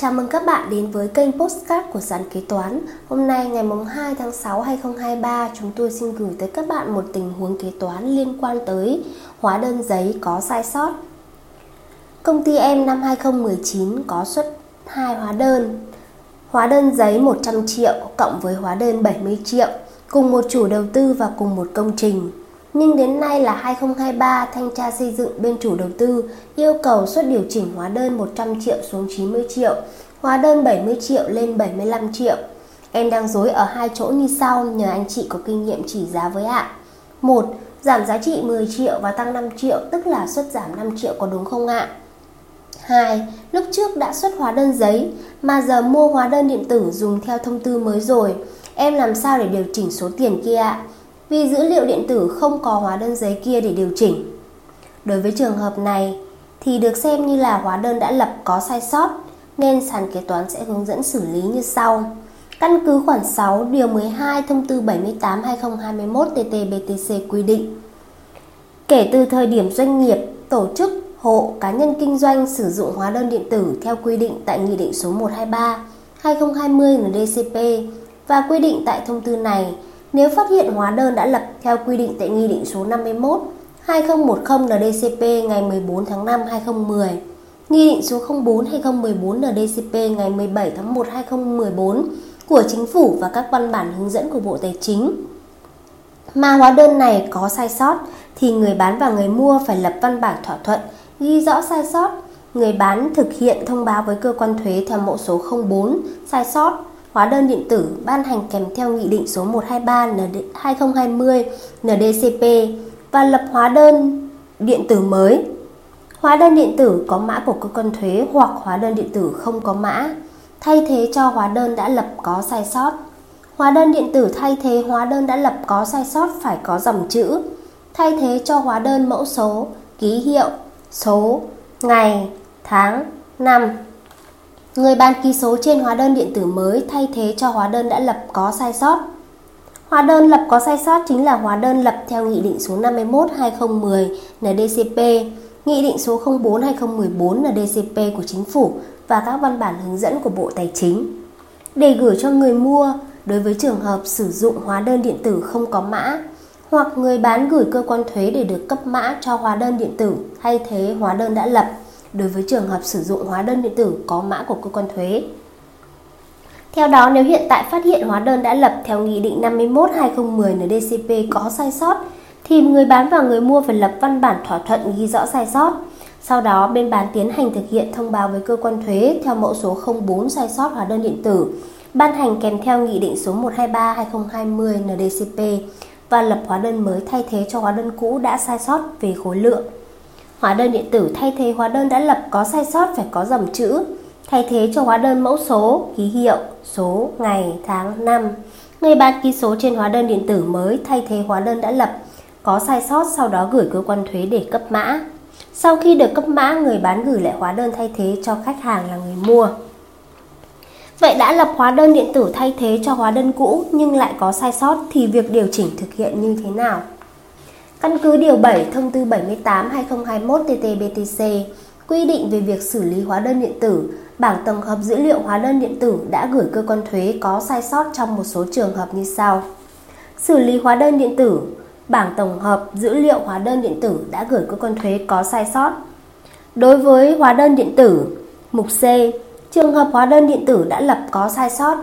Chào mừng các bạn đến với kênh Postcard của Sàn Kế Toán. Hôm nay ngày 2 tháng 6 2023, chúng tôi xin gửi tới các bạn một tình huống kế toán liên quan tới hóa đơn giấy có sai sót. Công ty em năm 2019 có xuất hai hóa đơn. Hóa đơn giấy 100 triệu cộng với hóa đơn 70 triệu, cùng một chủ đầu tư và cùng một công trình nhưng đến nay là 2023, thanh tra xây dựng bên chủ đầu tư yêu cầu xuất điều chỉnh hóa đơn 100 triệu xuống 90 triệu, hóa đơn 70 triệu lên 75 triệu. Em đang dối ở hai chỗ như sau nhờ anh chị có kinh nghiệm chỉ giá với ạ. 1. Giảm giá trị 10 triệu và tăng 5 triệu tức là xuất giảm 5 triệu có đúng không ạ? 2. Lúc trước đã xuất hóa đơn giấy mà giờ mua hóa đơn điện tử dùng theo thông tư mới rồi. Em làm sao để điều chỉnh số tiền kia ạ? Vì dữ liệu điện tử không có hóa đơn giấy kia để điều chỉnh. Đối với trường hợp này thì được xem như là hóa đơn đã lập có sai sót nên sàn kế toán sẽ hướng dẫn xử lý như sau. Căn cứ khoản 6 điều 12 thông tư 78/2021 TT-BTC quy định. Kể từ thời điểm doanh nghiệp, tổ chức, hộ, cá nhân kinh doanh sử dụng hóa đơn điện tử theo quy định tại Nghị định số 123 2020 NDCP và quy định tại thông tư này nếu phát hiện hóa đơn đã lập theo quy định tại Nghị định số 51 2010 NDCP ngày 14 tháng 5 2010, Nghị định số 04 2014 NDCP ngày 17 tháng 1 2014 của Chính phủ và các văn bản hướng dẫn của Bộ Tài chính. Mà hóa đơn này có sai sót thì người bán và người mua phải lập văn bản thỏa thuận ghi rõ sai sót. Người bán thực hiện thông báo với cơ quan thuế theo mẫu số 04 sai sót hóa đơn điện tử ban hành kèm theo Nghị định số 123 2020 NDCP và lập hóa đơn điện tử mới. Hóa đơn điện tử có mã của cơ quan thuế hoặc hóa đơn điện tử không có mã, thay thế cho hóa đơn đã lập có sai sót. Hóa đơn điện tử thay thế hóa đơn đã lập có sai sót phải có dòng chữ, thay thế cho hóa đơn mẫu số, ký hiệu, số, ngày, tháng, năm Người bán ký số trên hóa đơn điện tử mới thay thế cho hóa đơn đã lập có sai sót. Hóa đơn lập có sai sót chính là hóa đơn lập theo Nghị định số 51-2010 NDCP, Nghị định số 04-2014 NDCP của Chính phủ và các văn bản hướng dẫn của Bộ Tài chính. Để gửi cho người mua, đối với trường hợp sử dụng hóa đơn điện tử không có mã, hoặc người bán gửi cơ quan thuế để được cấp mã cho hóa đơn điện tử thay thế hóa đơn đã lập – đối với trường hợp sử dụng hóa đơn điện tử có mã của cơ quan thuế. Theo đó, nếu hiện tại phát hiện hóa đơn đã lập theo Nghị định 51-2010 NDCP có sai sót, thì người bán và người mua phải lập văn bản thỏa thuận ghi rõ sai sót. Sau đó, bên bán tiến hành thực hiện thông báo với cơ quan thuế theo mẫu số 04 sai sót hóa đơn điện tử, ban hành kèm theo Nghị định số 123-2020 NDCP và lập hóa đơn mới thay thế cho hóa đơn cũ đã sai sót về khối lượng. Hóa đơn điện tử thay thế hóa đơn đã lập có sai sót phải có dòng chữ, thay thế cho hóa đơn mẫu số, ký hiệu, số, ngày, tháng, năm. Người bán ký số trên hóa đơn điện tử mới thay thế hóa đơn đã lập, có sai sót sau đó gửi cơ quan thuế để cấp mã. Sau khi được cấp mã, người bán gửi lại hóa đơn thay thế cho khách hàng là người mua. Vậy đã lập hóa đơn điện tử thay thế cho hóa đơn cũ nhưng lại có sai sót thì việc điều chỉnh thực hiện như thế nào? Căn cứ Điều 7 Thông tư 78-2021 TT-BTC quy định về việc xử lý hóa đơn điện tử, bảng tổng hợp dữ liệu hóa đơn điện tử đã gửi cơ quan thuế có sai sót trong một số trường hợp như sau. Xử lý hóa đơn điện tử, bảng tổng hợp dữ liệu hóa đơn điện tử đã gửi cơ quan thuế có sai sót. Đối với hóa đơn điện tử, mục C, trường hợp hóa đơn điện tử đã lập có sai sót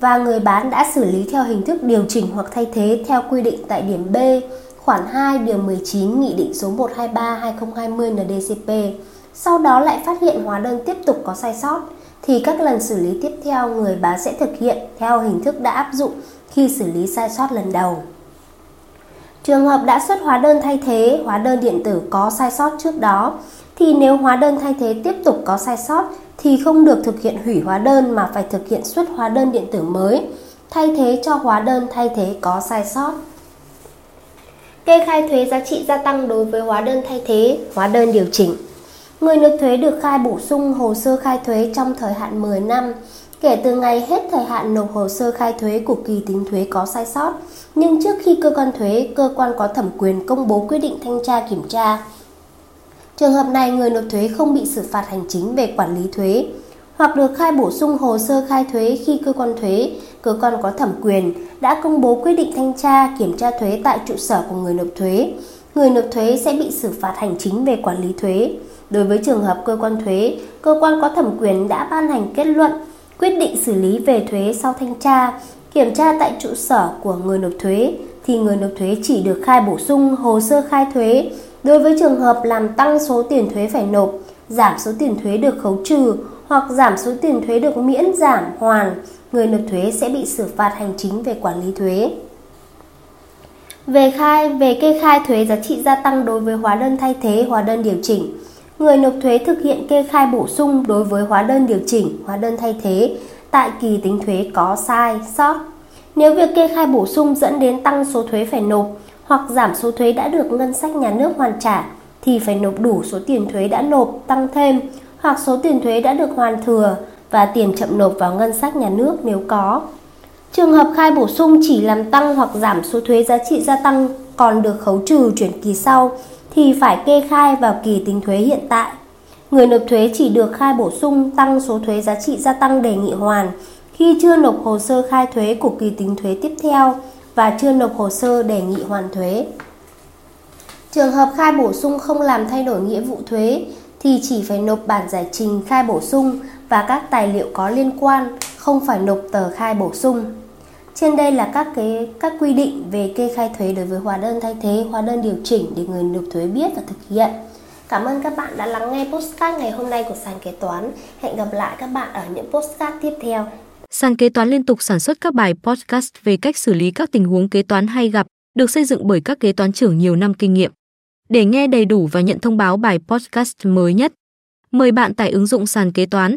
và người bán đã xử lý theo hình thức điều chỉnh hoặc thay thế theo quy định tại điểm B khoản 2 điều 19 Nghị định số 123/2020 NDCP, sau đó lại phát hiện hóa đơn tiếp tục có sai sót thì các lần xử lý tiếp theo người bán sẽ thực hiện theo hình thức đã áp dụng khi xử lý sai sót lần đầu. Trường hợp đã xuất hóa đơn thay thế, hóa đơn điện tử có sai sót trước đó thì nếu hóa đơn thay thế tiếp tục có sai sót thì không được thực hiện hủy hóa đơn mà phải thực hiện xuất hóa đơn điện tử mới thay thế cho hóa đơn thay thế có sai sót. Kê khai thuế giá trị gia tăng đối với hóa đơn thay thế, hóa đơn điều chỉnh. Người nộp thuế được khai bổ sung hồ sơ khai thuế trong thời hạn 10 năm kể từ ngày hết thời hạn nộp hồ sơ khai thuế của kỳ tính thuế có sai sót, nhưng trước khi cơ quan thuế, cơ quan có thẩm quyền công bố quyết định thanh tra kiểm tra. Trường hợp này người nộp thuế không bị xử phạt hành chính về quản lý thuế, hoặc được khai bổ sung hồ sơ khai thuế khi cơ quan thuế, cơ quan có thẩm quyền đã công bố quyết định thanh tra, kiểm tra thuế tại trụ sở của người nộp thuế. Người nộp thuế sẽ bị xử phạt hành chính về quản lý thuế. Đối với trường hợp cơ quan thuế, cơ quan có thẩm quyền đã ban hành kết luận, quyết định xử lý về thuế sau thanh tra, kiểm tra tại trụ sở của người nộp thuế thì người nộp thuế chỉ được khai bổ sung hồ sơ khai thuế đối với trường hợp làm tăng số tiền thuế phải nộp, giảm số tiền thuế được khấu trừ hoặc giảm số tiền thuế được miễn giảm hoàn, người nộp thuế sẽ bị xử phạt hành chính về quản lý thuế. Về khai về kê khai thuế giá trị gia tăng đối với hóa đơn thay thế, hóa đơn điều chỉnh. Người nộp thuế thực hiện kê khai bổ sung đối với hóa đơn điều chỉnh, hóa đơn thay thế tại kỳ tính thuế có sai, sót. Nếu việc kê khai bổ sung dẫn đến tăng số thuế phải nộp hoặc giảm số thuế đã được ngân sách nhà nước hoàn trả thì phải nộp đủ số tiền thuế đã nộp tăng thêm hoặc số tiền thuế đã được hoàn thừa và tiền chậm nộp vào ngân sách nhà nước nếu có. Trường hợp khai bổ sung chỉ làm tăng hoặc giảm số thuế giá trị gia tăng còn được khấu trừ chuyển kỳ sau thì phải kê khai vào kỳ tính thuế hiện tại. Người nộp thuế chỉ được khai bổ sung tăng số thuế giá trị gia tăng đề nghị hoàn khi chưa nộp hồ sơ khai thuế của kỳ tính thuế tiếp theo và chưa nộp hồ sơ đề nghị hoàn thuế. Trường hợp khai bổ sung không làm thay đổi nghĩa vụ thuế thì chỉ phải nộp bản giải trình khai bổ sung và các tài liệu có liên quan, không phải nộp tờ khai bổ sung. Trên đây là các cái các quy định về kê khai thuế đối với hóa đơn thay thế, hóa đơn điều chỉnh để người nộp thuế biết và thực hiện. Cảm ơn các bạn đã lắng nghe postcard ngày hôm nay của sàn kế toán. Hẹn gặp lại các bạn ở những postcard tiếp theo. Sàn kế toán liên tục sản xuất các bài podcast về cách xử lý các tình huống kế toán hay gặp, được xây dựng bởi các kế toán trưởng nhiều năm kinh nghiệm. Để nghe đầy đủ và nhận thông báo bài podcast mới nhất, mời bạn tải ứng dụng sàn kế toán,